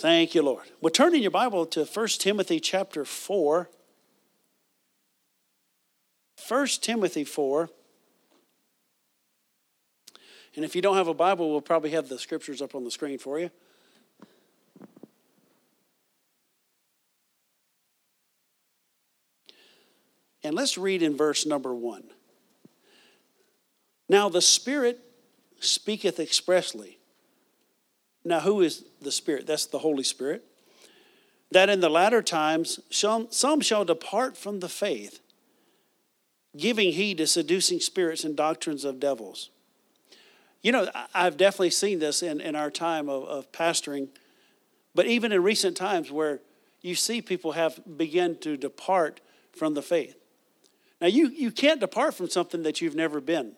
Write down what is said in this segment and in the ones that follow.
Thank you, Lord. Well, turn in your Bible to 1 Timothy chapter 4. 1 Timothy 4. And if you don't have a Bible, we'll probably have the scriptures up on the screen for you. And let's read in verse number 1. Now the Spirit speaketh expressly. Now, who is the Spirit? That's the Holy Spirit. That in the latter times some, some shall depart from the faith, giving heed to seducing spirits and doctrines of devils. You know, I've definitely seen this in, in our time of, of pastoring, but even in recent times where you see people have begun to depart from the faith. Now, you, you can't depart from something that you've never been.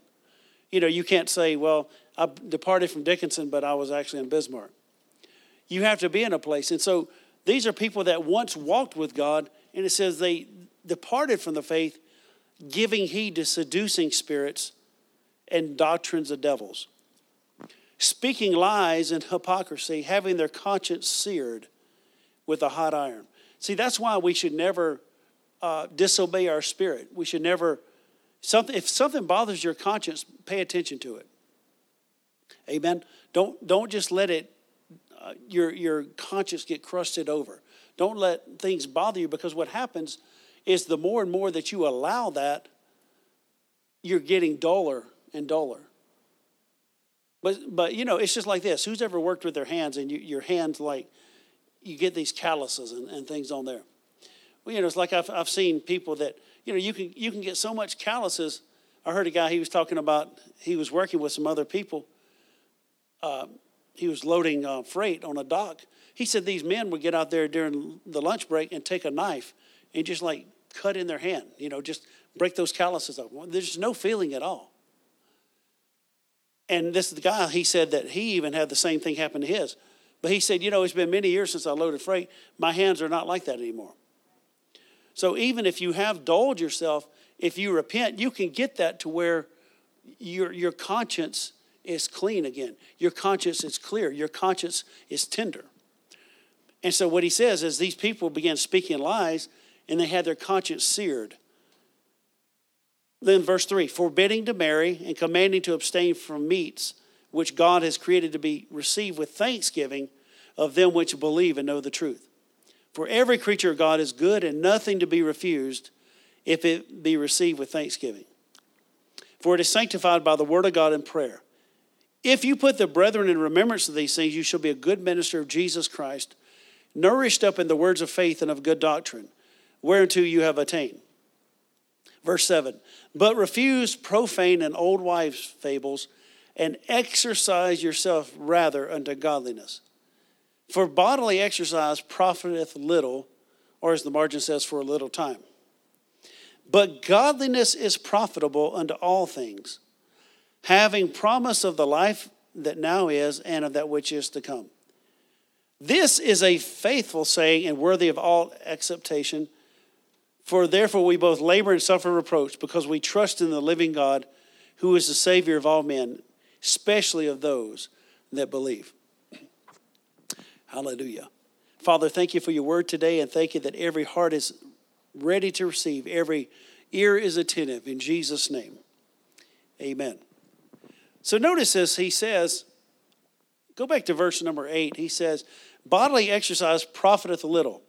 You know, you can't say, well, I departed from Dickinson, but I was actually in Bismarck. You have to be in a place. And so these are people that once walked with God, and it says they departed from the faith, giving heed to seducing spirits and doctrines of devils, speaking lies and hypocrisy, having their conscience seared with a hot iron. See, that's why we should never uh, disobey our spirit. We should never, something, if something bothers your conscience, pay attention to it. Amen. Don't, don't just let it, uh, your, your conscience get crusted over. Don't let things bother you because what happens is the more and more that you allow that, you're getting duller and duller. But, but you know, it's just like this. Who's ever worked with their hands and you, your hands like, you get these calluses and, and things on there? Well, you know, it's like I've, I've seen people that, you know, you can, you can get so much calluses. I heard a guy, he was talking about, he was working with some other people. Uh, he was loading uh, freight on a dock. He said these men would get out there during the lunch break and take a knife and just like cut in their hand, you know, just break those calluses off. There's no feeling at all. And this is the guy, he said that he even had the same thing happen to his. But he said, you know, it's been many years since I loaded freight. My hands are not like that anymore. So even if you have dulled yourself, if you repent, you can get that to where your, your conscience is clean again. Your conscience is clear. Your conscience is tender. And so what he says is these people began speaking lies and they had their conscience seared. Then verse 3 forbidding to marry and commanding to abstain from meats which God has created to be received with thanksgiving of them which believe and know the truth. For every creature of God is good and nothing to be refused if it be received with thanksgiving. For it is sanctified by the word of God and prayer. If you put the brethren in remembrance of these things, you shall be a good minister of Jesus Christ, nourished up in the words of faith and of good doctrine, whereunto you have attained. Verse 7 But refuse profane and old wives' fables, and exercise yourself rather unto godliness. For bodily exercise profiteth little, or as the margin says, for a little time. But godliness is profitable unto all things, having promise of the life that now is and of that which is to come. This is a faithful saying and worthy of all acceptation. For therefore we both labor and suffer reproach, because we trust in the living God, who is the Savior of all men, especially of those that believe. Hallelujah. Father, thank you for your word today, and thank you that every heart is ready to receive, every ear is attentive. In Jesus' name, amen. So notice this, he says, go back to verse number eight. He says, bodily exercise profiteth a little.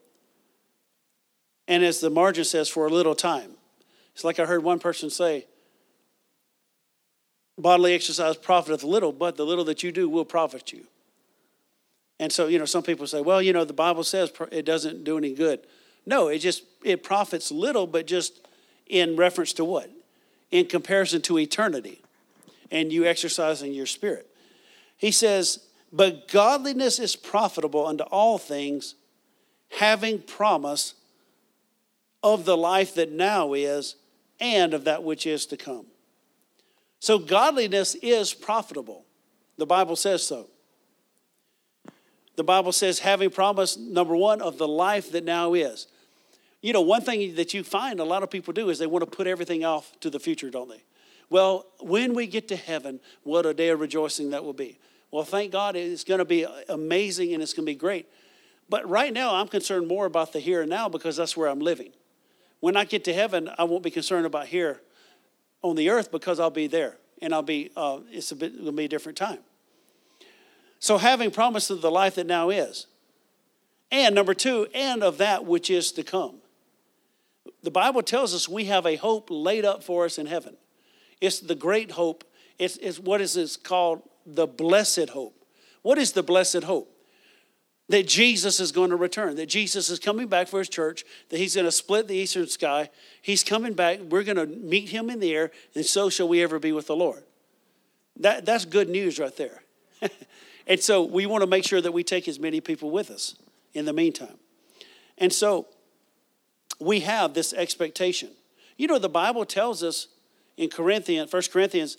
And as the margin says, for a little time. It's like I heard one person say, bodily exercise profiteth little, but the little that you do will profit you. And so, you know, some people say, well, you know, the Bible says it doesn't do any good. No, it just, it profits little, but just in reference to what? In comparison to eternity and you exercising your spirit. He says, but godliness is profitable unto all things, having promise of the life that now is and of that which is to come. So, godliness is profitable. The Bible says so the Bible says, having promise, number one, of the life that now is. You know, one thing that you find a lot of people do is they want to put everything off to the future, don't they? Well, when we get to heaven, what a day of rejoicing that will be. Well, thank God it's going to be amazing and it's going to be great. But right now, I'm concerned more about the here and now because that's where I'm living. When I get to heaven, I won't be concerned about here on the earth because I'll be there and I'll be, uh, it's a bit, it'll be a different time. So having promise of the life that now is. And number two, and of that which is to come. The Bible tells us we have a hope laid up for us in heaven. It's the great hope. It's, it's what is this called the blessed hope. What is the blessed hope? That Jesus is going to return, that Jesus is coming back for his church, that he's going to split the eastern sky. He's coming back. We're going to meet him in the air, and so shall we ever be with the Lord. That, that's good news right there. and so we want to make sure that we take as many people with us in the meantime. And so we have this expectation. You know, the Bible tells us in Corinthians, 1 Corinthians,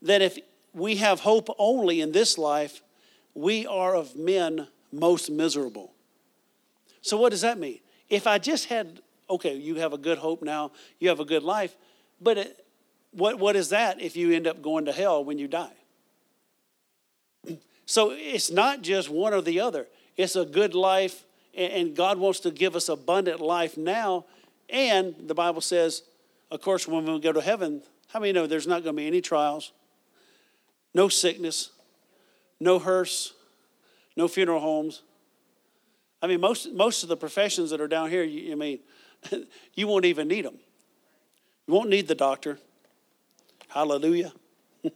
that if we have hope only in this life, we are of men most miserable. So, what does that mean? If I just had, okay, you have a good hope now, you have a good life, but it, what, what is that if you end up going to hell when you die? So, it's not just one or the other, it's a good life, and God wants to give us abundant life now. And the Bible says, of course, when we go to heaven, how many know there's not going to be any trials, no sickness, no hearse, no funeral homes. I mean, most, most of the professions that are down here, you, mean, you won't even need them. You won't need the doctor. Hallelujah.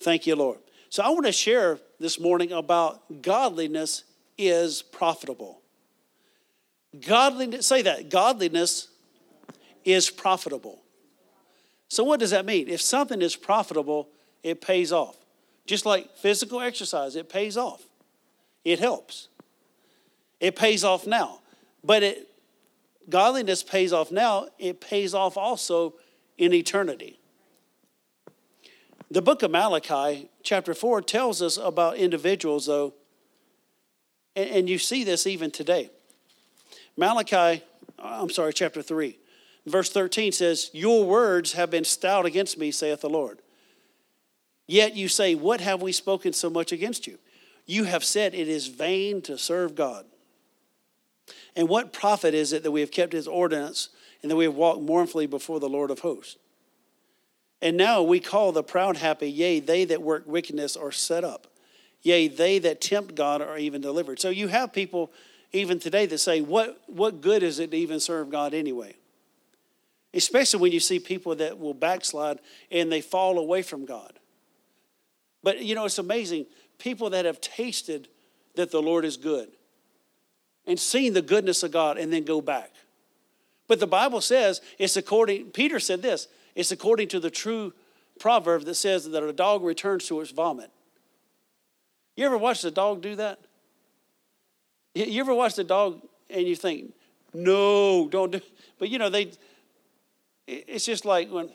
Thank you, Lord. So I want to share this morning about godliness is profitable. Godliness, say that, godliness is profitable. So, what does that mean? If something is profitable, it pays off. Just like physical exercise, it pays off. It helps. It pays off now. But it godliness pays off now, it pays off also in eternity. The book of Malachi, chapter 4, tells us about individuals, though, and you see this even today. Malachi, I'm sorry, chapter 3, verse 13 says, Your words have been stout against me, saith the Lord. Yet you say, What have we spoken so much against you? You have said it is vain to serve God. And what profit is it that we have kept his ordinance and that we have walked mournfully before the Lord of hosts? And now we call the proud happy, yea, they that work wickedness are set up. Yea, they that tempt God are even delivered. So you have people even today that say, what, what good is it to even serve God anyway? Especially when you see people that will backslide and they fall away from God. But you know, it's amazing people that have tasted that the Lord is good and seen the goodness of God and then go back. But the Bible says it's according, Peter said this, it's according to the true proverb that says that a dog returns to its vomit. You ever watch a dog do that? You ever watch a dog and you think, no, don't do But you know, they, it's just like when,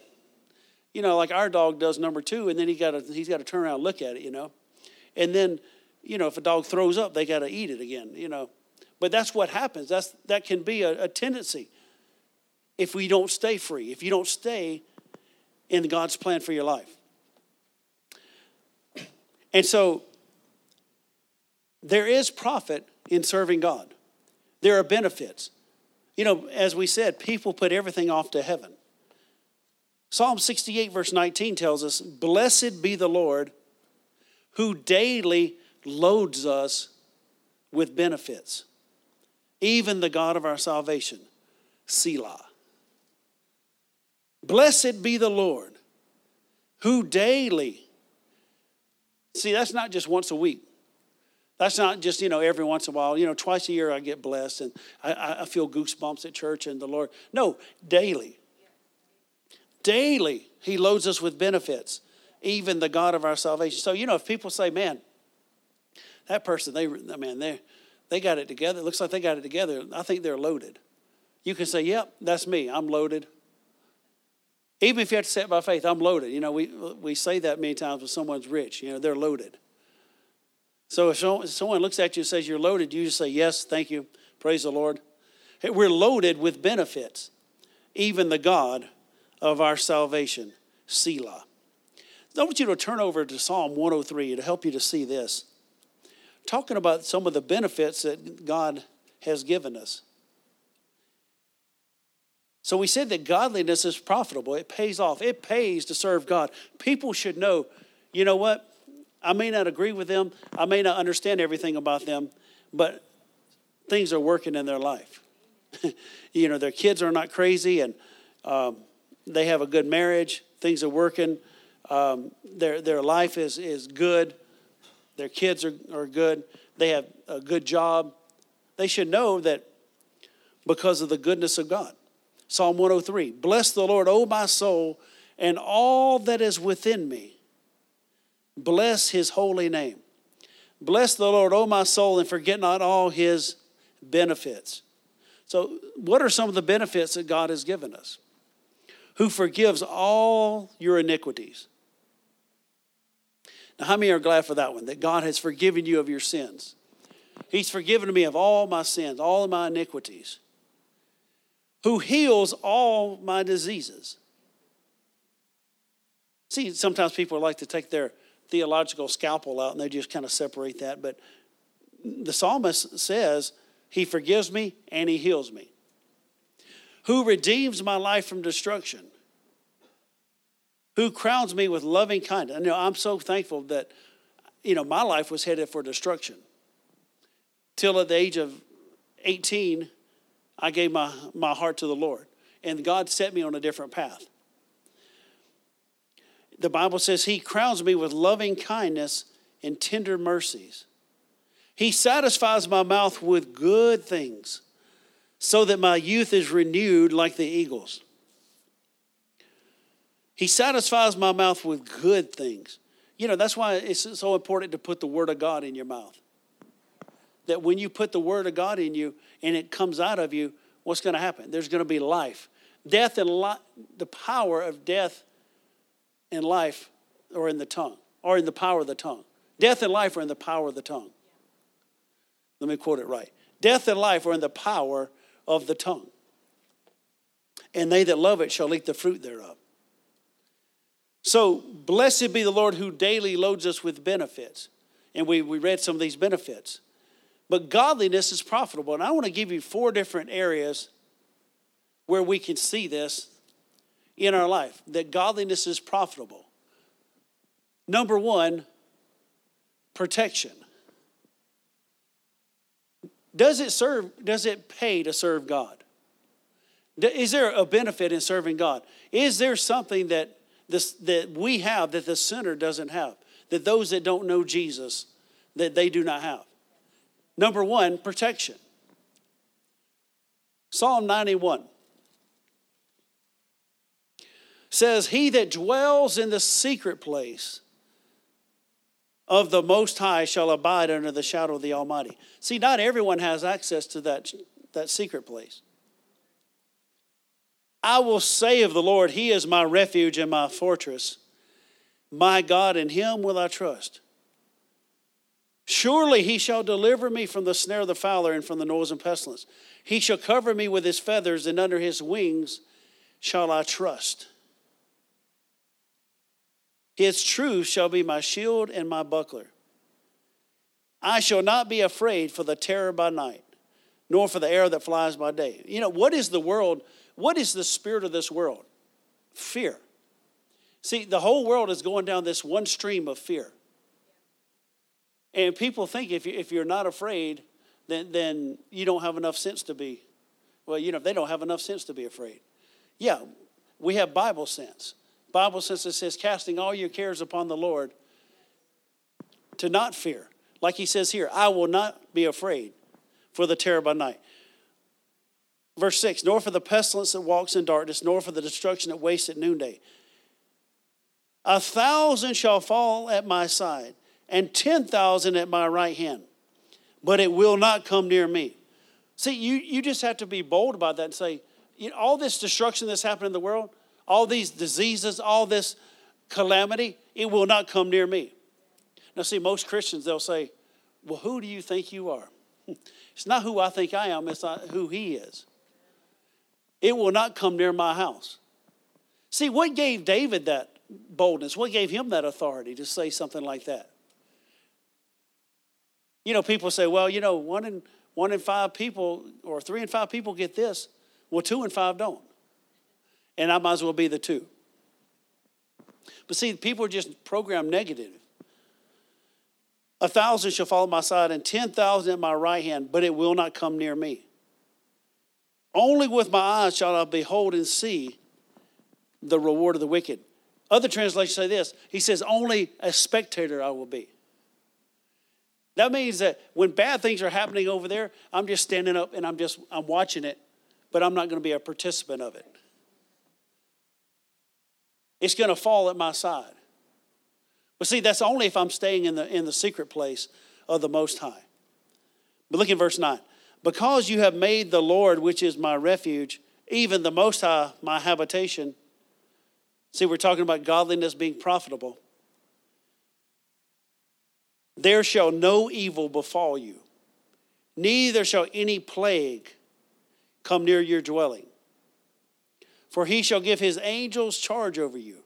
you know, like our dog does number two, and then he got he's got to turn around and look at it, you know. And then, you know, if a dog throws up, they got to eat it again, you know. But that's what happens. That's, that can be a, a tendency if we don't stay free, if you don't stay in God's plan for your life. And so there is profit in serving God. There are benefits. You know, as we said, people put everything off to heaven. Psalm 68, verse 19 tells us, Blessed be the Lord who daily loads us with benefits, even the God of our salvation, Selah. Blessed be the Lord who daily, see, that's not just once a week. That's not just, you know, every once in a while. You know, twice a year I get blessed and I, I feel goosebumps at church and the Lord. No, daily. Daily, He loads us with benefits even the God of our salvation. So, you know, if people say, man, that person, they, man, they, they got it together. It looks like they got it together. I think they're loaded. You can say, yep, that's me. I'm loaded. Even if you have to say it by faith, I'm loaded. You know, we, we say that many times when someone's rich. You know, they're loaded. So if someone looks at you and says you're loaded, you just say, yes, thank you. Praise the Lord. We're loaded with benefits, even the God of our salvation, Selah. I want you to turn over to Psalm 103 to help you to see this. talking about some of the benefits that God has given us. So we said that godliness is profitable. It pays off. It pays to serve God. People should know, you know what? I may not agree with them. I may not understand everything about them, but things are working in their life. you know, their kids are not crazy and um, they have a good marriage. Things are working. Um, their, their life is, is good. Their kids are, are good. They have a good job. They should know that because of the goodness of God. Psalm 103 Bless the Lord, O my soul, and all that is within me. Bless his holy name. Bless the Lord, O my soul, and forget not all his benefits. So, what are some of the benefits that God has given us? Who forgives all your iniquities. Now, how many are glad for that one? That God has forgiven you of your sins. He's forgiven me of all my sins, all of my iniquities. Who heals all my diseases. See, sometimes people like to take their theological scalpel out and they just kind of separate that. But the psalmist says, He forgives me and He heals me. Who redeems my life from destruction? Who crowns me with loving kindness? I know I'm so thankful that, you know, my life was headed for destruction. Till at the age of 18, I gave my, my heart to the Lord. And God set me on a different path the Bible says, He crowns me with loving kindness and tender mercies. He satisfies my mouth with good things so that my youth is renewed like the eagles. He satisfies my mouth with good things. You know, that's why it's so important to put the Word of God in your mouth. That when you put the Word of God in you and it comes out of you, what's going to happen? There's going to be life. Death and li- the power of death and life are in the tongue, or in the power of the tongue. Death and life are in the power of the tongue. Let me quote it right. Death and life are in the power of the tongue. And they that love it shall eat the fruit thereof. So, blessed be the Lord who daily loads us with benefits. And we, we read some of these benefits. But godliness is profitable. And I want to give you four different areas where we can see this in our life that godliness is profitable. Number one, protection. Does it serve, does it pay to serve God? Is there a benefit in serving God? Is there something that, this, that we have that the sinner doesn't have? That those that don't know Jesus, that they do not have? Number one, protection. Psalm 91 says, He that dwells in the secret place of the Most High shall abide under the shadow of the Almighty. See, not everyone has access to that, that secret place. I will say of the Lord, He is my refuge and my fortress. My God, in Him will I trust. Surely He shall deliver me from the snare of the fowler and from the noise and pestilence. He shall cover me with His feathers, and under His wings shall I trust. His truth shall be my shield and my buckler. I shall not be afraid for the terror by night, nor for the arrow that flies by day. You know, what is the world? What is the spirit of this world? Fear. See, the whole world is going down this one stream of fear. And people think if, you, if you're not afraid, then, then you don't have enough sense to be. Well, you know, they don't have enough sense to be afraid. Yeah, we have Bible sense. Bible sense it says, casting all your cares upon the Lord to not fear. Like he says here, I will not be afraid for the terror by night. Verse 6 Nor for the pestilence that walks in darkness, nor for the destruction that wastes at noonday. A thousand shall fall at my side, and ten thousand at my right hand, but it will not come near me. See, you, you just have to be bold about that and say, you know, all this destruction that's happening in the world, all these diseases, all this calamity, it will not come near me. Now, see, most Christians, they'll say, Well, who do you think you are? It's not who I think I am, it's not who He is. It will not come near my house. See, what gave David that boldness? What gave him that authority to say something like that? You know, people say, well, you know, one in, one in five people or three in five people get this. Well, two in five don't. And I might as well be the two. But see, people are just programmed negative. A thousand shall fall at my side and 10,000 at my right hand, but it will not come near me. Only with my eyes shall I behold and see the reward of the wicked. Other translations say this He says, Only a spectator I will be. That means that when bad things are happening over there, I'm just standing up and I'm just I'm watching it, but I'm not going to be a participant of it. It's going to fall at my side. But see, that's only if I'm staying in the in the secret place of the Most High. But look at verse 9. Because you have made the Lord, which is my refuge, even the Most High, my habitation. See, we're talking about godliness being profitable. There shall no evil befall you, neither shall any plague come near your dwelling. For he shall give his angels charge over you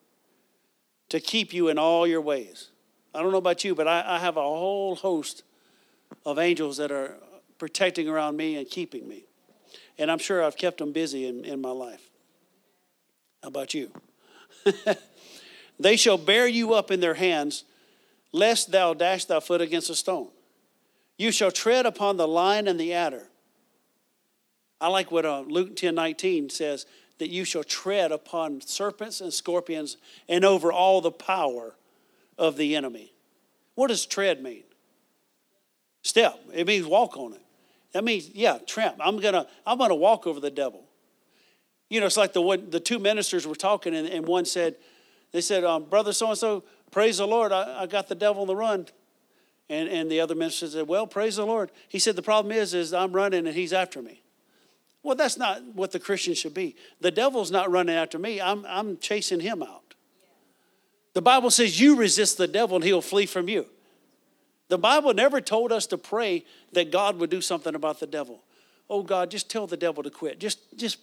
to keep you in all your ways. I don't know about you, but I, I have a whole host of angels that are protecting around me and keeping me. And I'm sure I've kept them busy in, in my life. How about you? they shall bear you up in their hands, lest thou dash thy foot against a stone. You shall tread upon the lion and the adder. I like what uh, Luke 10 19 says that you shall tread upon serpents and scorpions and over all the power of the enemy. What does tread mean? Step. It means walk on it. That means, yeah, tramp. I'm gonna, I'm gonna walk over the devil. You know, it's like the one, the two ministers were talking, and, and one said, they said, um, brother so and so, praise the Lord, I, I got the devil on the run. And, and the other minister said, well, praise the Lord. He said, the problem is, is I'm running and he's after me. Well, that's not what the Christian should be. The devil's not running after me, I'm, I'm chasing him out. The Bible says you resist the devil and he'll flee from you. The Bible never told us to pray that God would do something about the devil. Oh God, just tell the devil to quit. Just, just,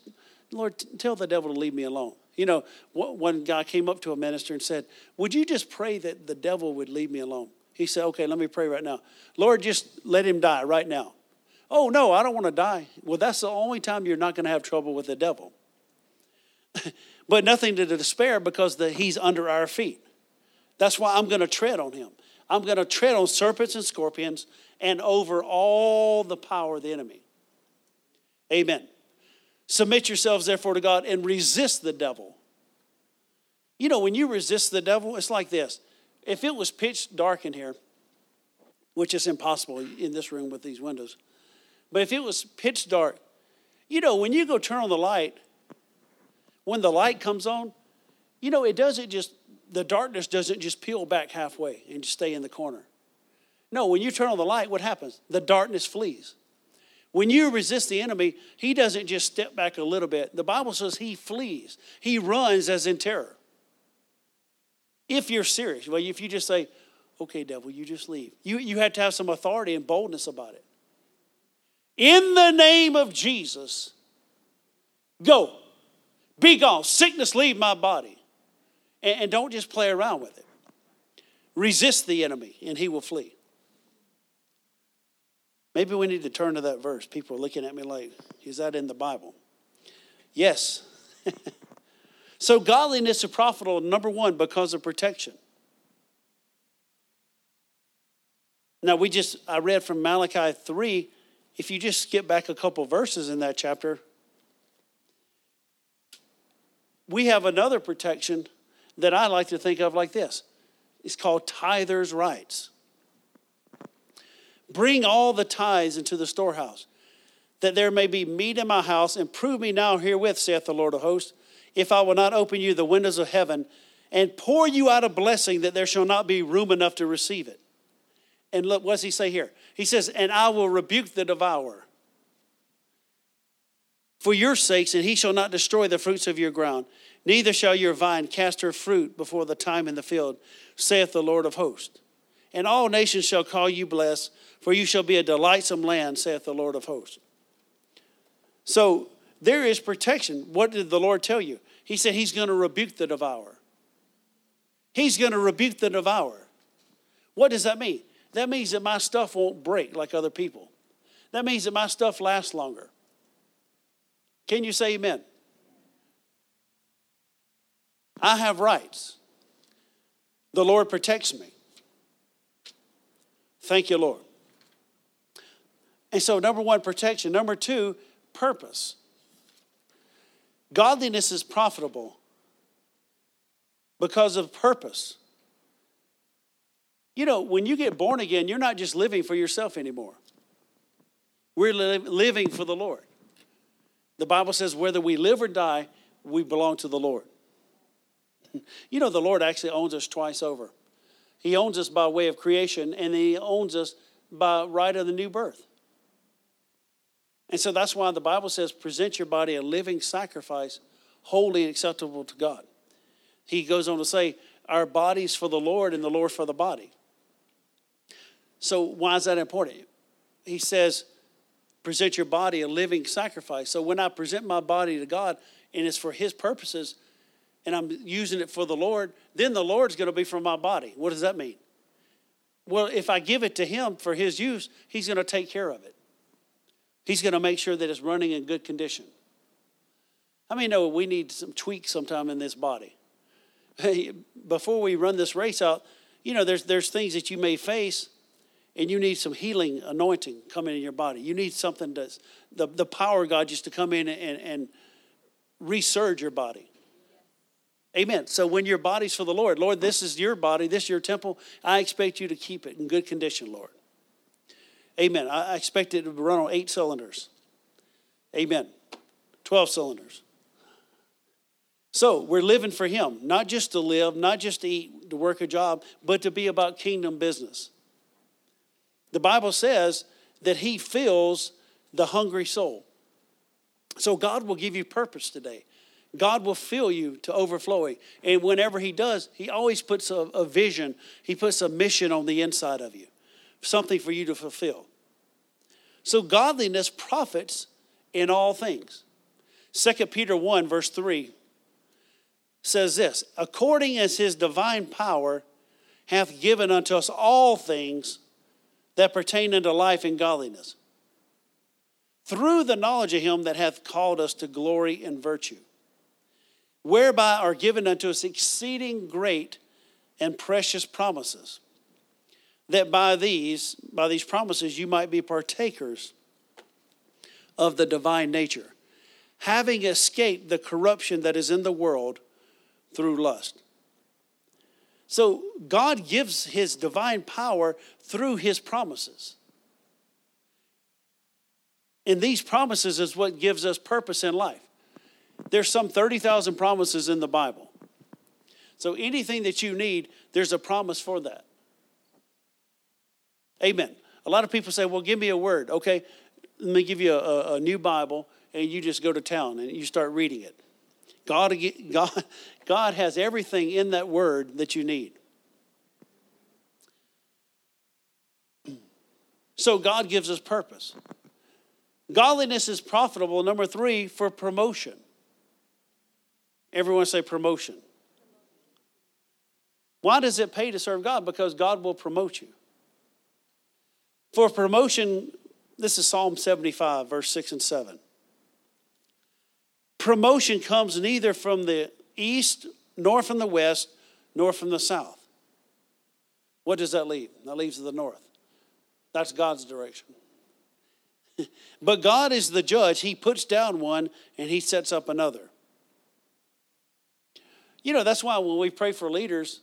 Lord, tell the devil to leave me alone. You know, one guy came up to a minister and said, Would you just pray that the devil would leave me alone? He said, Okay, let me pray right now. Lord, just let him die right now. Oh, no, I don't want to die. Well, that's the only time you're not going to have trouble with the devil. but nothing to despair because the, he's under our feet. That's why I'm going to tread on him. I'm going to tread on serpents and scorpions and over all the power of the enemy. Amen. Submit yourselves, therefore, to God and resist the devil. You know, when you resist the devil, it's like this. If it was pitch dark in here, which is impossible in this room with these windows, but if it was pitch dark, you know, when you go turn on the light, when the light comes on, you know, it doesn't just, the darkness doesn't just peel back halfway and just stay in the corner. No, when you turn on the light, what happens? The darkness flees. When you resist the enemy, he doesn't just step back a little bit. The Bible says he flees, he runs as in terror. If you're serious, well, if you just say, okay, devil, you just leave, you, you have to have some authority and boldness about it. In the name of Jesus, go. Be gone. Sickness, leave my body. And, and don't just play around with it. Resist the enemy, and he will flee. Maybe we need to turn to that verse. People are looking at me like, is that in the Bible? Yes. so, godliness is profitable, number one, because of protection. Now, we just, I read from Malachi 3 if you just skip back a couple verses in that chapter, we have another protection that I like to think of like this it's called tithers' rights. Bring all the tithes into the storehouse, that there may be meat in my house, and prove me now herewith, saith the Lord of hosts, if I will not open you the windows of heaven and pour you out a blessing that there shall not be room enough to receive it. And look, what does he say here? He says, And I will rebuke the devourer for your sakes, and he shall not destroy the fruits of your ground. Neither shall your vine cast her fruit before the time in the field, saith the Lord of hosts. And all nations shall call you blessed, for you shall be a delightsome land, saith the Lord of hosts. So there is protection. What did the Lord tell you? He said he's going to rebuke the devourer. He's going to rebuke the devourer. What does that mean? That means that my stuff won't break like other people. That means that my stuff lasts longer. Can you say amen? I have rights. The Lord protects me. Thank you, Lord. And so, number one, protection. Number two, purpose. Godliness is profitable because of purpose. You know, when you get born again, you're not just living for yourself anymore. We're li- living for the Lord. The Bible says, whether we live or die, we belong to the Lord. You know, the Lord actually owns us twice over. He owns us by way of creation, and He owns us by right of the new birth. And so that's why the Bible says, present your body a living sacrifice, holy and acceptable to God. He goes on to say, our bodies for the Lord and the Lord for the body. So, why is that important? He says, present your body a living sacrifice. So, when I present my body to God and it's for His purposes, and I'm using it for the Lord, then the Lord's going to be for my body. What does that mean? Well, if I give it to Him for His use, He's going to take care of it. He's going to make sure that it's running in good condition. How many know we need some tweaks sometime in this body? Before we run this race out, you know, there's, there's things that you may face and you need some healing anointing coming in your body. You need something that's the, the power of God just to come in and, and resurge your body. Amen. So when your body's for the Lord, Lord, this is your body, this is your temple. I expect you to keep it in good condition, Lord. Amen. I expect it to run on eight cylinders. Amen. 12 cylinders. So we're living for Him, not just to live, not just to eat, to work a job, but to be about kingdom business. The Bible says that He fills the hungry soul. So God will give you purpose today. God will fill you to overflowing. And whenever He does, He always puts a, a, vision, He puts a mission on the inside of you, something for you to fulfill. So godliness profits in all things. 2 Peter 1, verse 3 says this According as His divine power hath given unto us all things that pertain unto life and godliness, through the knowledge of Him that hath called us to glory and virtue whereby are given unto us exceeding great and precious promises that by these by these promises you might be partakers of the divine nature having escaped the corruption that is in the world through lust. So god gives his divine power through his promises. And these promises is what gives us purpose in life there's some 30,000 promises in the Bible. So anything that you need, there's a promise for that. Amen. A lot of people say, well, give me a word. Okay, let me give you a, a new Bible, and you just go to town and you start reading it. God, God, God has everything in that word that you need. So God gives us purpose. Godliness is profitable, number three, for promotion. Everyone say promotion. Why does it pay to serve God? Because God will promote you. For promotion, this is Psalm 75, verse 6 and 7. Promotion comes neither from the east, nor from the west, nor from the south. What does that leave? That leaves the north. That's God's direction. but God is the judge. He puts down one and he sets up another. You know, that's why when we pray for leaders,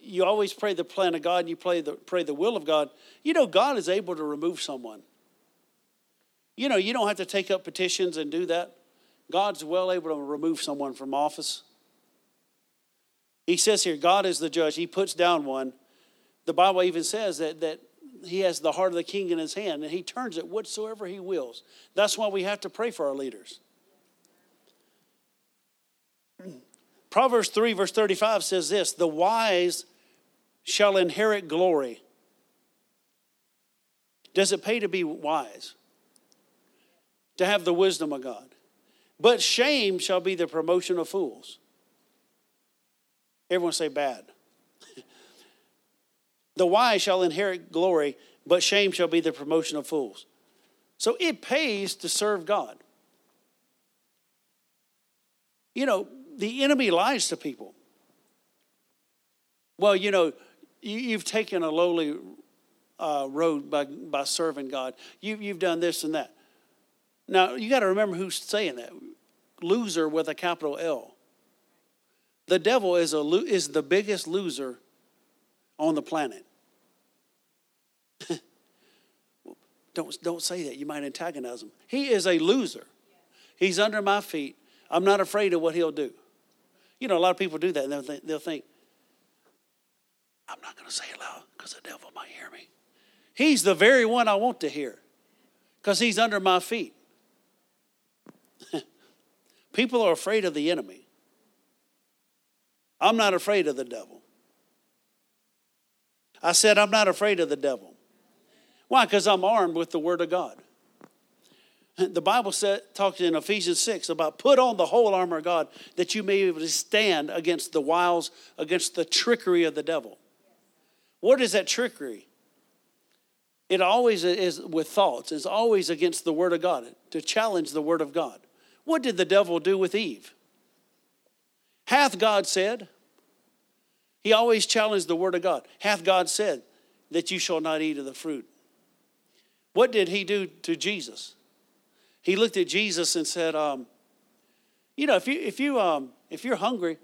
you always pray the plan of God and you pray the, pray the will of God. You know, God is able to remove someone. You know, you don't have to take up petitions and do that. God's well able to remove someone from office. He says here, God is the judge. He puts down one. The Bible even says that, that he has the heart of the king in his hand and he turns it whatsoever he wills. That's why we have to pray for our leaders. Proverbs 3, verse 35 says this The wise shall inherit glory. Does it pay to be wise? To have the wisdom of God. But shame shall be the promotion of fools. Everyone say bad. The wise shall inherit glory, but shame shall be the promotion of fools. So it pays to serve God. You know, the enemy lies to people. Well, you know, you, have taken a lowly uh, road by, by serving God. You, you've done this and that. Now, you got to remember who's saying that. Loser with a capital L. The devil is, a, is the biggest loser on the planet. don't, don't say that. You might antagonize him. He is a loser. He's under my feet. I'm not afraid of what he'll do. You know, a lot of people do that and they'll think, they'll think I'm not going to say it loud because the devil might hear me. He's the very one I want to hear because he's under my feet. People are afraid of the enemy. I'm not afraid of the devil. I said, I'm not afraid of the devil. Why? Because I'm armed with the Word of God. The Bible said, talks in Ephesians 6 about put on the whole armor of God that you may be able to stand against the wiles, against the trickery of the devil. What is that trickery? It always is with thoughts, it's always against the Word of God, to challenge the Word of God. What did the devil do with Eve? Hath God said? He always challenged the Word of God. Hath God said that you shall not eat of the fruit? What did he do to Jesus? He looked at Jesus and said, um, You know, if, you, if, you, um, if you're hungry,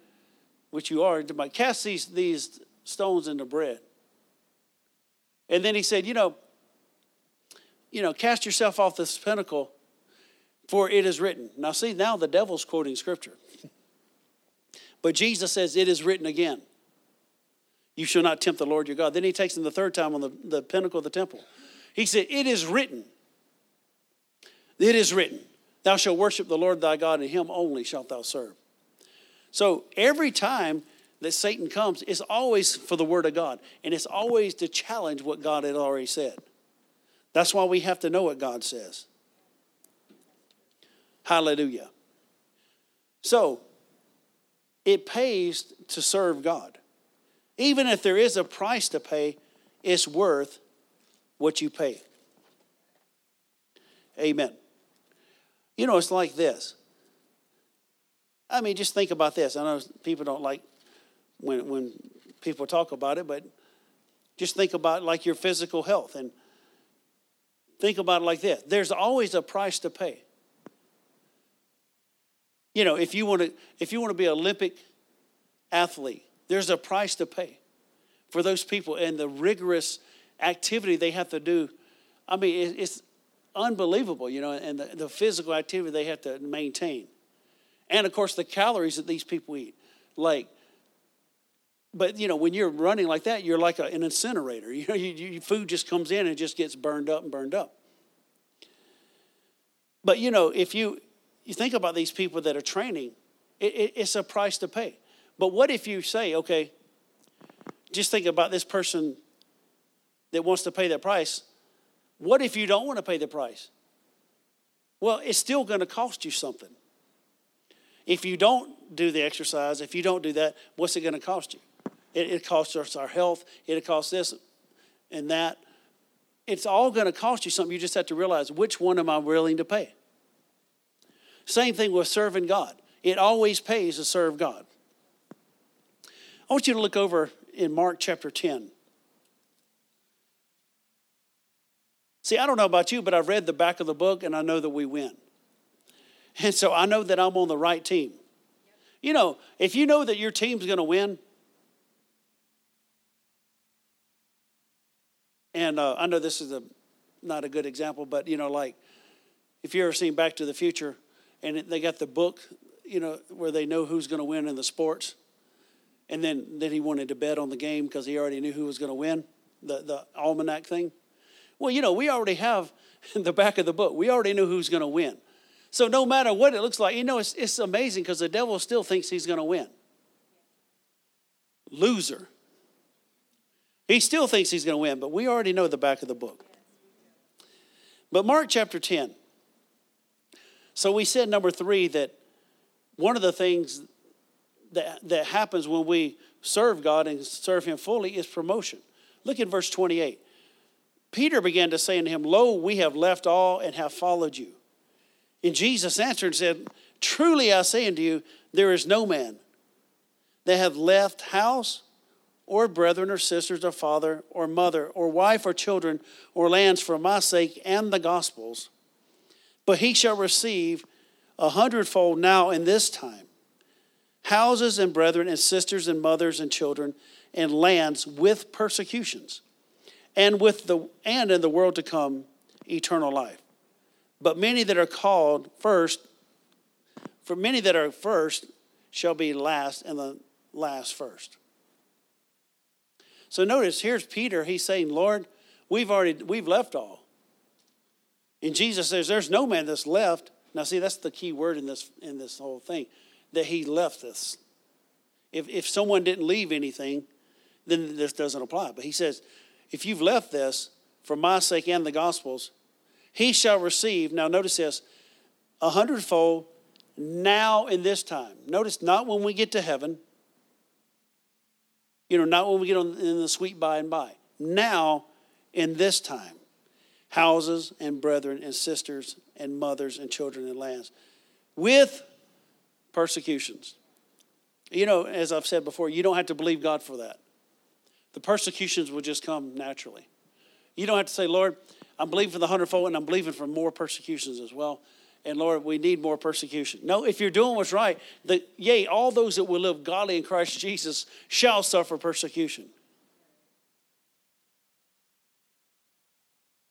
which you are, cast these, these stones into bread. And then he said, you know, you know, cast yourself off this pinnacle, for it is written. Now, see, now the devil's quoting scripture. But Jesus says, It is written again. You shall not tempt the Lord your God. Then he takes him the third time on the, the pinnacle of the temple. He said, It is written. It is written. Thou shalt worship the Lord thy God, and him only shalt thou serve. So every time that Satan comes is always for the Word of God, and it's always to challenge what God had already said. That's why we have to know what God says. Hallelujah. So, it pays to serve God. Even if there is a price to pay, it's worth what you pay. Amen. You know, it's like this. I mean, just think about this. I know people don't like when, when people talk about it, but just think about like your physical health and think about it like this there's always a price to pay. You know, if you want to if you want to be an Olympic athlete, there's a price to pay for those people and the rigorous activity they have to do. I mean, it's unbelievable, you know, and the, the physical activity they have to maintain. And of course, the calories that these people eat. Like, but you know, when you're running like that, you're like a, an incinerator. You know, you, you, food just comes in and just gets burned up and burned up. But you know, if you you think about these people that are training, it, it, it's a price to pay. But what if you say, okay, just think about this person that wants to pay that price. What if you don't want to pay the price? Well, it's still going to cost you something. If you don't do the exercise, if you don't do that, what's it going to cost you? It, it costs us our health. It costs this and that. It's all going to cost you something. You just have to realize which one am I willing to pay. Same thing with serving God. It always pays to serve God. I want you to look over in Mark chapter 10. See, I don't know about you, but I've read the back of the book and I know that we win. And so I know that I'm on the right team. You know, if you know that your team's going to win, And uh, I know this is a, not a good example, but you know, like if you ever seen Back to the Future, and they got the book, you know, where they know who's going to win in the sports, and then then he wanted to bet on the game because he already knew who was going to win, the the almanac thing. Well, you know, we already have in the back of the book. We already knew who's going to win. So no matter what it looks like, you know, it's, it's amazing because the devil still thinks he's going to win. Loser. He still thinks he's going to win, but we already know the back of the book. But Mark chapter 10. So we said, number three, that one of the things that, that happens when we serve God and serve Him fully is promotion. Look at verse 28. Peter began to say unto him, Lo, we have left all and have followed you. And Jesus answered and said, Truly I say unto you, there is no man that hath left house or brethren or sisters or father or mother or wife or children or lands for my sake and the gospel's, but he shall receive a hundredfold now in this time houses and brethren and sisters and mothers and children and lands with persecutions and with the and in the world to come eternal life. But many that are called first for many that are first shall be last and the last first. So notice here's peter. He's saying lord we've already we've left all. And jesus says there's no man that's left. Now see that's the key word in this in this whole thing that he left us. If, if someone didn't leave anything then this doesn't apply. But he says if you've left this for my sake and the gospel's, he shall receive, now notice this, a hundredfold now in this time. Notice not when we get to heaven, you know, not when we get on, in the sweet by and by. Now in this time, houses and brethren and sisters and mothers and children and lands with persecutions. You know, as I've said before, you don't have to believe God for that the persecutions will just come naturally. You don't have to say, Lord, I'm believing for the hundredfold and I'm believing for more persecutions as well. And Lord, we need more persecution. No, if you're doing what's right, the, yea, all those that will live godly in Christ Jesus shall suffer persecution.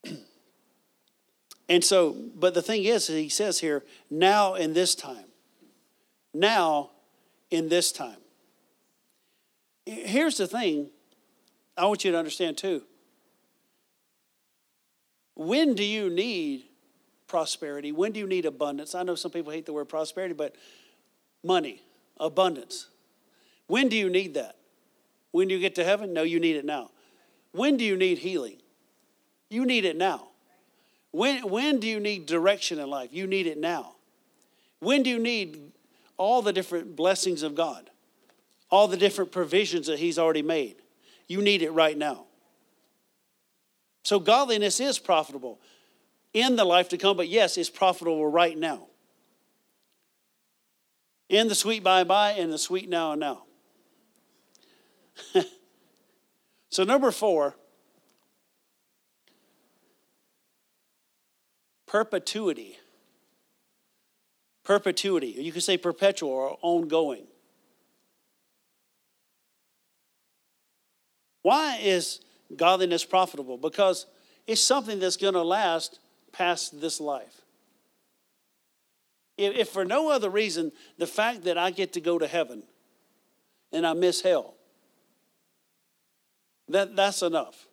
and so, but the thing is, he says here, now in this time. Now in this time. Here's the thing I want you to understand too. When do you need prosperity? When do you need abundance? I know some people hate the word prosperity, but money, abundance. When do you need that? When do you get to heaven? No, you need it now. When do you need healing? You need it now. When, when do you need direction in life? You need it now. When do you need all the different blessings of God? All the different provisions that He's already made? You need it right now. So, godliness is profitable in the life to come, but yes, it's profitable right now. In the sweet by and by, and the sweet now and now. so, number four, perpetuity. Perpetuity. You can say perpetual or ongoing. Why is godliness profitable? Because it's something that's going to last past this life. If, if, for no other reason, the fact that I get to go to heaven and I miss hell, that, that's enough.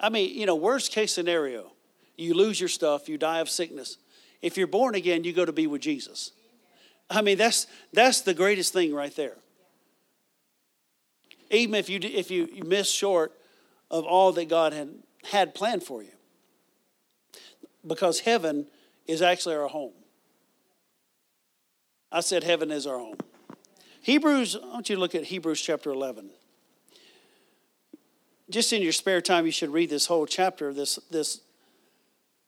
I mean, you know, worst case scenario, you lose your stuff, you die of sickness. If you're born again, you go to be with Jesus. I mean, that's, that's the greatest thing right there even if you, if you, miss short of all that God had, had planned for you. Because heaven is actually our home. I said heaven is our home. Hebrews, I want you to look at Hebrews chapter 11. Just in your spare time, you should read this whole chapter, this, this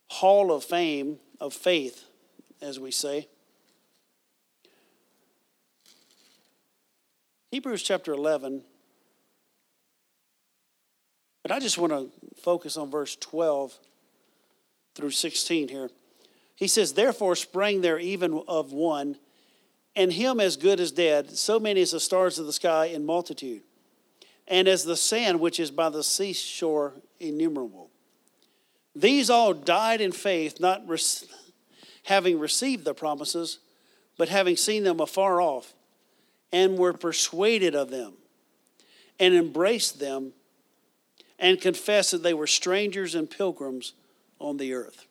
hall of fame of faith, as we say. Hebrews chapter 11. But I just want to focus on verse 12 through 16 here. He says, Therefore sprang there even of one, and him as good as dead, so many as the stars of the sky in multitude, and as the sand which is by the seashore innumerable. These all died in faith, not having received the promises, but having seen them afar off, and were persuaded of them, and embraced them and confess that they were strangers and pilgrims on the earth.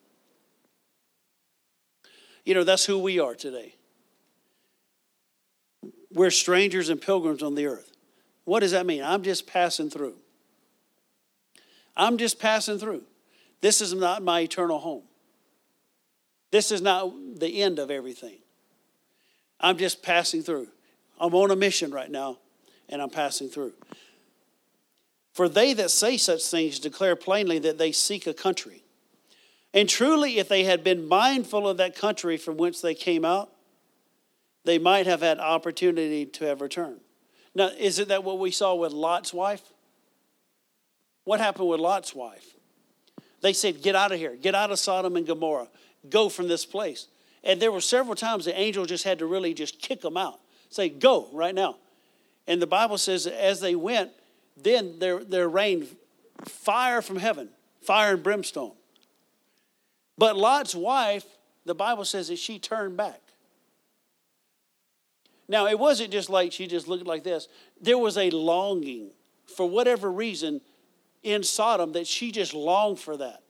You know, that's who we are today. We're strangers and pilgrims on the earth. What does that mean? I'm just passing through. I'm just passing through. This is not my eternal home. This is not the end of everything. I'm just passing through. I'm on a mission right now, and I'm passing through. For they that say such things declare plainly that they seek a country. And truly, if they had been mindful of that country from whence they came out, they might have had opportunity to have returned. Now, isn't that what we saw with Lot's wife? What happened with Lot's wife? They said, Get out of here, get out of Sodom and Gomorrah, go from this place. And there were several times the angel just had to really just kick them out, say, Go right now. And the Bible says, as they went, then there, there rained fire from heaven, fire and brimstone. But Lot's wife, the Bible says that she turned back. Now, it wasn't just like she just looked like this. There was a longing for whatever reason in Sodom that she just longed for that.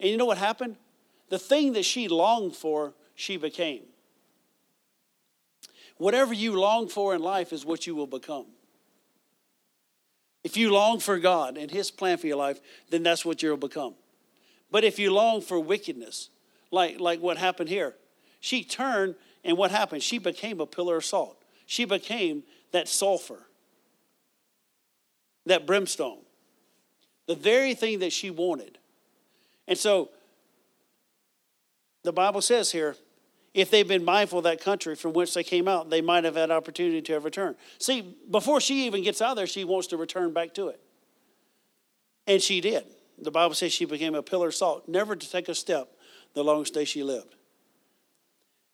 And you know what happened? The thing that she longed for, she became. Whatever you long for in life is what you will become. If you long for God and His plan for your life, then that's what you'll become. But if you long for wickedness, like, like what happened here, she turned and what happened? She became a pillar of salt. She became that sulfur, that brimstone, the very thing that she wanted. And so the Bible says here, if they've been mindful of that country from which they came out, they might have had opportunity to have returned. See, before she even gets out there, she wants to return back to it. And she did. The Bible says she became a pillar of salt, never to take a step the longest day she lived.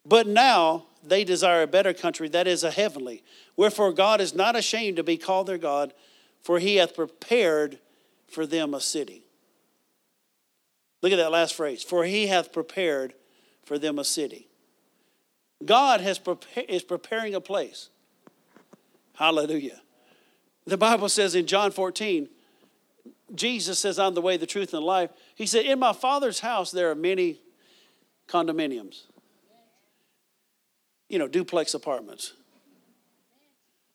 But now they desire a better country, that is a heavenly. Wherefore God is not ashamed to be called their God, for he hath prepared for them a city. Look at that last phrase. For he hath prepared for them a city. God has is preparing a place. Hallelujah. The Bible says in John 14, Jesus says, I'm the way, the truth, and the life. He said, In my Father's house there are many condominiums you know, duplex apartments.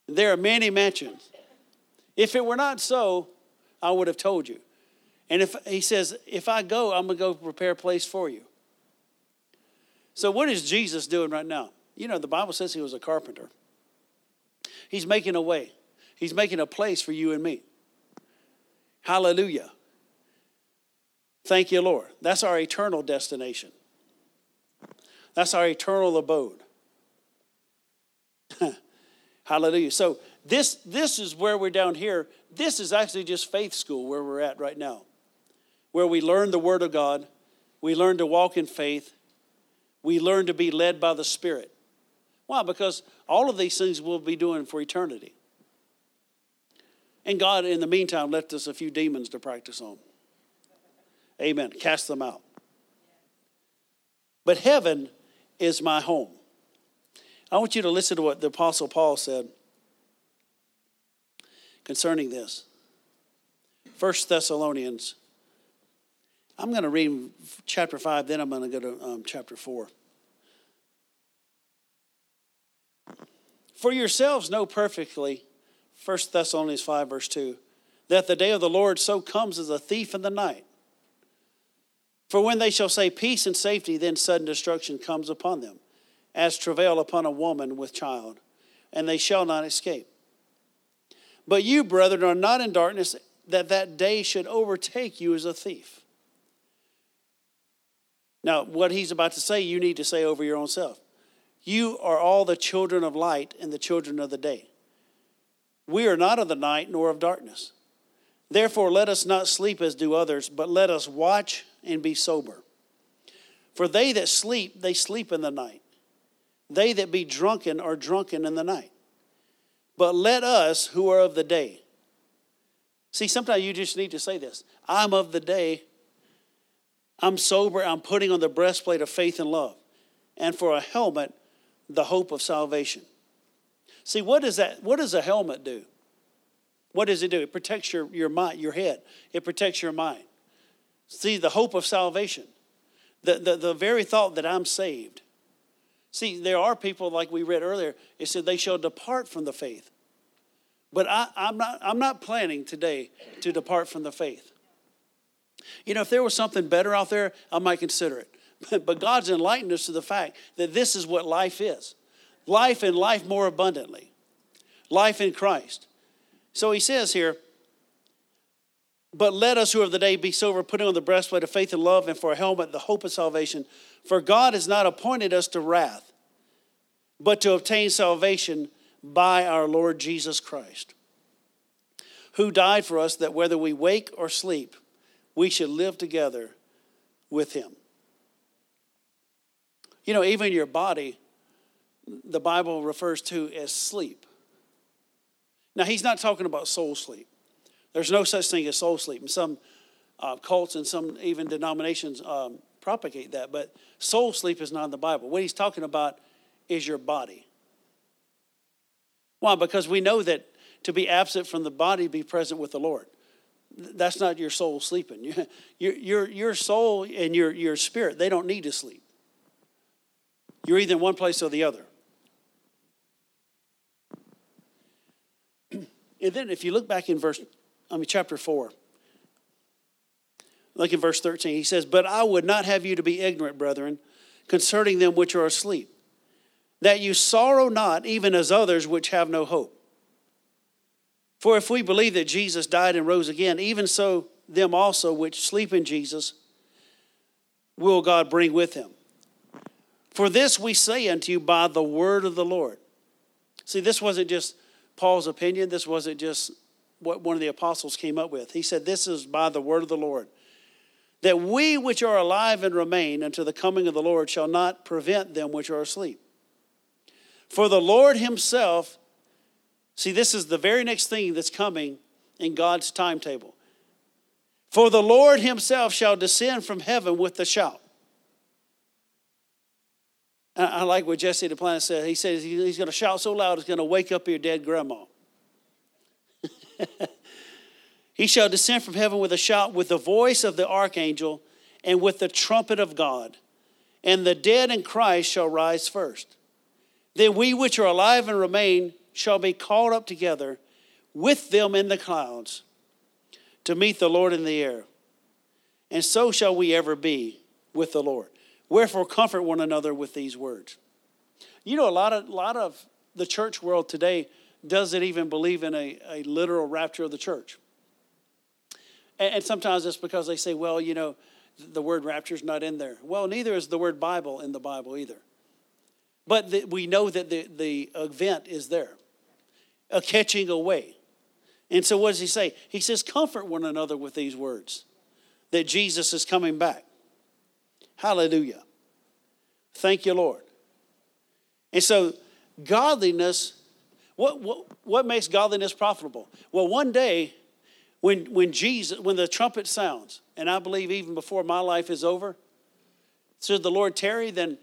There are many mansions. If it were not so, I would have told you. And if he says, if I go, I'm going to go prepare a place for you. So, what is Jesus doing right now? You know, the Bible says he was a carpenter. He's making a way, he's making a place for you and me. Hallelujah. Thank you, Lord. That's our eternal destination, that's our eternal abode. Hallelujah. So this this is where we're down here. This is actually just faith school where we're at right now. Where we learn the word of God, we learn to walk in faith, we learn to be led by the Spirit. Why? Because all of these things we'll be doing for eternity. And God, in the meantime, left us a few demons to practice on. Amen. Cast them out. But heaven is my home. I want you to listen to what the Apostle Paul said concerning this. First Thessalonians. I'm going to read chapter 5, then I'm going to go to um, chapter 4. For yourselves know perfectly, 1 Thessalonians 5, verse 2, that the day of the Lord so comes as a thief in the night. For when they shall say peace and safety, then sudden destruction comes upon them as travail upon a woman with child, and they shall not escape. But you, brethren, are not in darkness, that that day should overtake you as a thief. Now, what he's about to say, you need to say over your own self. You are all the children of light and the children of the day. We are not of the night nor of darkness. Therefore, let us not sleep as do others, but let us watch and be sober. For they that sleep, they sleep in the night. They that be drunken are drunken in the night. But let us who are of the day. See, sometimes you just need to say this I'm of the day. I'm sober. I'm putting on the breastplate of faith and love. And for a helmet, the hope of salvation. See, what does that, what does a helmet do? What does it do? It protects your, your mind, your head. It protects your mind. See, the hope of salvation. The, the, the very thought that I'm saved See, there are people, like we read earlier, it said they shall depart from the faith. But I, I'm, not, I'm not planning today to depart from the faith. You know, if there was something better out there, I might consider it. But God's enlightened us to the fact that this is what life is life and life more abundantly, life in Christ. So he says here, But let us who are of the day be sober, putting on the breastplate of faith and love, and for a helmet, the hope of salvation. For God has not appointed us to wrath, but to obtain salvation by our Lord Jesus Christ, who died for us that whether we wake or sleep, we should live together with him. You know, even your body, the Bible refers to as sleep. Now, he's not talking about soul sleep. There's no such thing as soul sleep. And some uh, cults and some even denominations um, propagate that, but soul sleep is not in the Bible. What he's talking about is your body. Why? Because we know that to be absent from the body, be present with the Lord. That's not your soul sleeping. Your, your, your soul and your, your spirit, they don't need to sleep. You're either in one place or the other. And then if you look back in verse, I mean, chapter 4, look in verse 13. He says, But I would not have you to be ignorant, brethren, concerning them which are asleep, that you sorrow not, even as others which have no hope. For if we believe that Jesus died and rose again, even so them also which sleep in Jesus will God bring with him. For this we say unto you by the word of the Lord. See, this wasn't just Paul's opinion, this wasn't just what one of the apostles came up with. He said, This is by the word of the Lord. That we which are alive and remain unto the coming of the Lord shall not prevent them which are asleep. For the Lord himself See, this is the very next thing that's coming in God's timetable. For the Lord himself shall descend from heaven with a shout. I like what Jesse Duplantis said. He says he's going to shout so loud it's going to wake up your dead grandma. he shall descend from heaven with a shout, with the voice of the archangel, and with the trumpet of God. And the dead in Christ shall rise first. Then we which are alive and remain shall be caught up together with them in the clouds to meet the Lord in the air. And so shall we ever be with the Lord. Wherefore, comfort one another with these words. You know, a lot of, lot of the church world today doesn't even believe in a, a literal rapture of the church. And, and sometimes it's because they say, well, you know, the word rapture is not in there. Well, neither is the word Bible in the Bible either. But the, we know that the, the event is there a catching away. And so, what does he say? He says, Comfort one another with these words that Jesus is coming back. Hallelujah. Thank you, Lord. And so, godliness, what, what, what makes godliness profitable? Well, one day, when, when Jesus, when the trumpet sounds, and I believe even before my life is over, should the Lord tarry, then,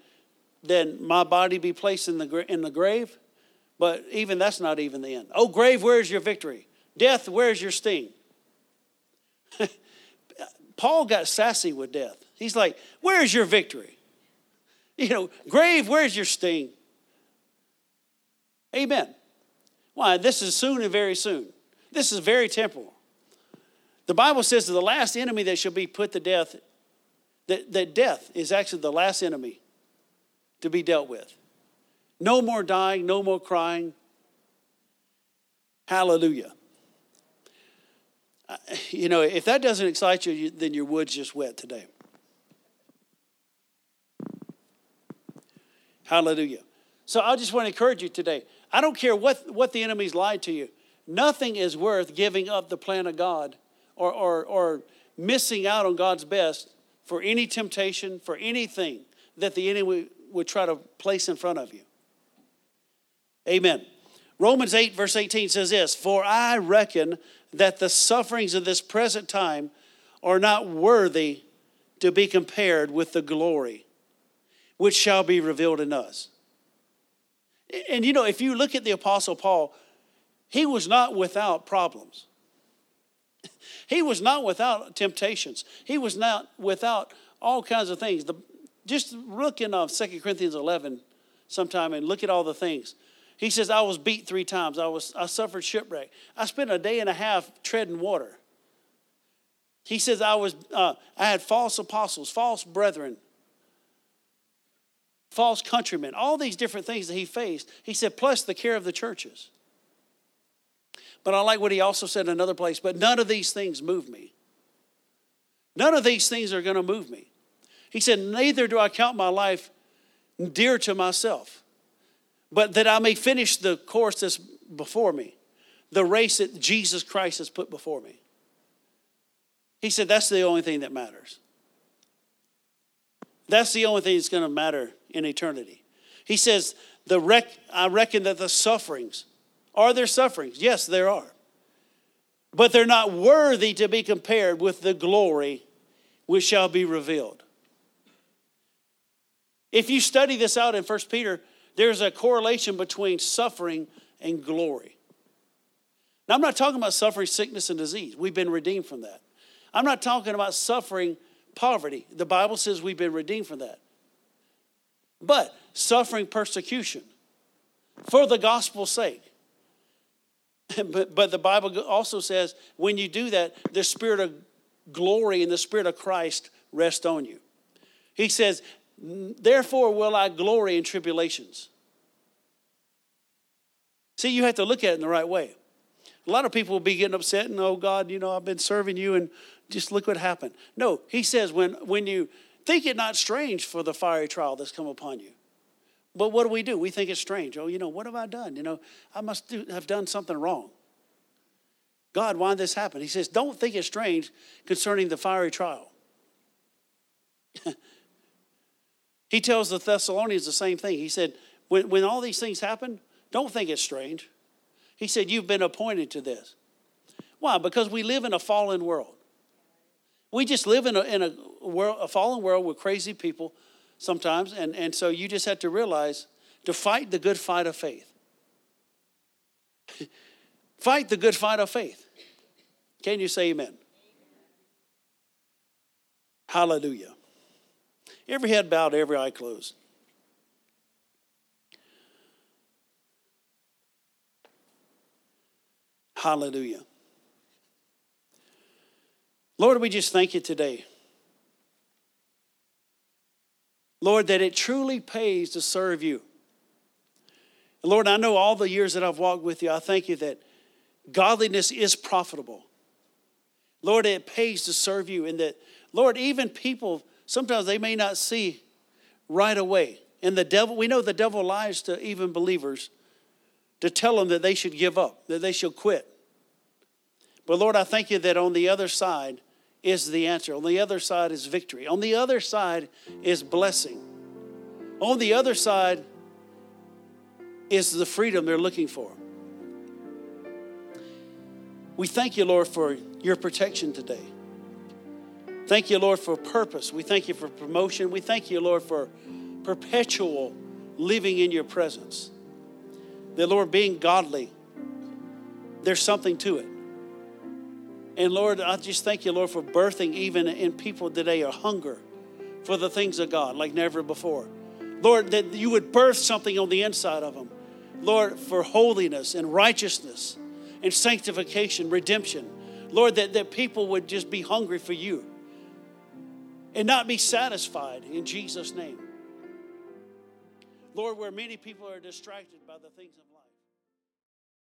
then my body be placed in the, in the grave, but even that's not even the end. Oh, grave, where's your victory? Death, where's your sting? Paul got sassy with death. He's like, Where's your victory? You know, grave, where's your sting? Amen. Why? This is soon and very soon. This is very temporal. The Bible says that the last enemy that shall be put to death, that, that death is actually the last enemy to be dealt with. No more dying, no more crying. Hallelujah. Uh, you know, if that doesn't excite you, then your wood's just wet today. Hallelujah. So I just want to encourage you today. I don't care what, what the enemy's lied to you. Nothing is worth giving up the plan of God or, or, or missing out on God's best for any temptation, for anything that the enemy would try to place in front of you. Amen. Romans 8, verse 18 says this For I reckon that the sufferings of this present time are not worthy to be compared with the glory which shall be revealed in us. And you know, if you look at the Apostle Paul, he was not without problems. He was not without temptations. He was not without all kinds of things. The, just look in uh, 2 Corinthians 11 sometime and look at all the things. He says, I was beat three times. I, was, I suffered shipwreck. I spent a day and a half treading water. He says, I, was, uh, I had false apostles, false brethren, false countrymen, all these different things that he faced. He said, plus the care of the churches. But I like what he also said in another place, but none of these things move me. None of these things are going to move me. He said, Neither do I count my life dear to myself, but that I may finish the course that's before me, the race that Jesus Christ has put before me. He said, That's the only thing that matters. That's the only thing that's going to matter in eternity. He says, the rec- I reckon that the sufferings, are there sufferings? Yes, there are. But they're not worthy to be compared with the glory which shall be revealed. If you study this out in 1 Peter, there's a correlation between suffering and glory. Now, I'm not talking about suffering, sickness, and disease. We've been redeemed from that. I'm not talking about suffering poverty. The Bible says we've been redeemed from that. But suffering persecution for the gospel's sake. but, but the Bible also says when you do that, the spirit of glory and the spirit of Christ rest on you. He says, Therefore will I glory in tribulations. See, you have to look at it in the right way. A lot of people will be getting upset and, oh God, you know, I've been serving you and just look what happened. No, he says, when, when you think it not strange for the fiery trial that's come upon you. But what do we do? We think it's strange. Oh, you know, what have I done? You know, I must do, have done something wrong. God, why did this happen? He says, don't think it's strange concerning the fiery trial. he tells the Thessalonians the same thing. He said, when, when all these things happen, don't think it's strange. He said, You've been appointed to this. Why? Because we live in a fallen world. We just live in a, in a, world, a fallen world with crazy people sometimes, and, and so you just have to realize to fight the good fight of faith. fight the good fight of faith. Can you say amen? Hallelujah. Every head bowed, every eye closed. Hallelujah. Lord, we just thank you today. Lord, that it truly pays to serve you. Lord, I know all the years that I've walked with you, I thank you that godliness is profitable. Lord, it pays to serve you, and that, Lord, even people, sometimes they may not see right away. And the devil, we know the devil lies to even believers to tell them that they should give up, that they should quit. But Lord, I thank you that on the other side is the answer. On the other side is victory. On the other side is blessing. On the other side is the freedom they're looking for. We thank you, Lord, for your protection today. Thank you, Lord, for purpose. We thank you for promotion. We thank you, Lord, for perpetual living in your presence. The Lord, being godly, there's something to it. And Lord, I just thank you, Lord, for birthing even in people today a hunger for the things of God like never before. Lord, that you would birth something on the inside of them. Lord, for holiness and righteousness and sanctification, redemption. Lord, that, that people would just be hungry for you and not be satisfied in Jesus' name. Lord, where many people are distracted by the things of life.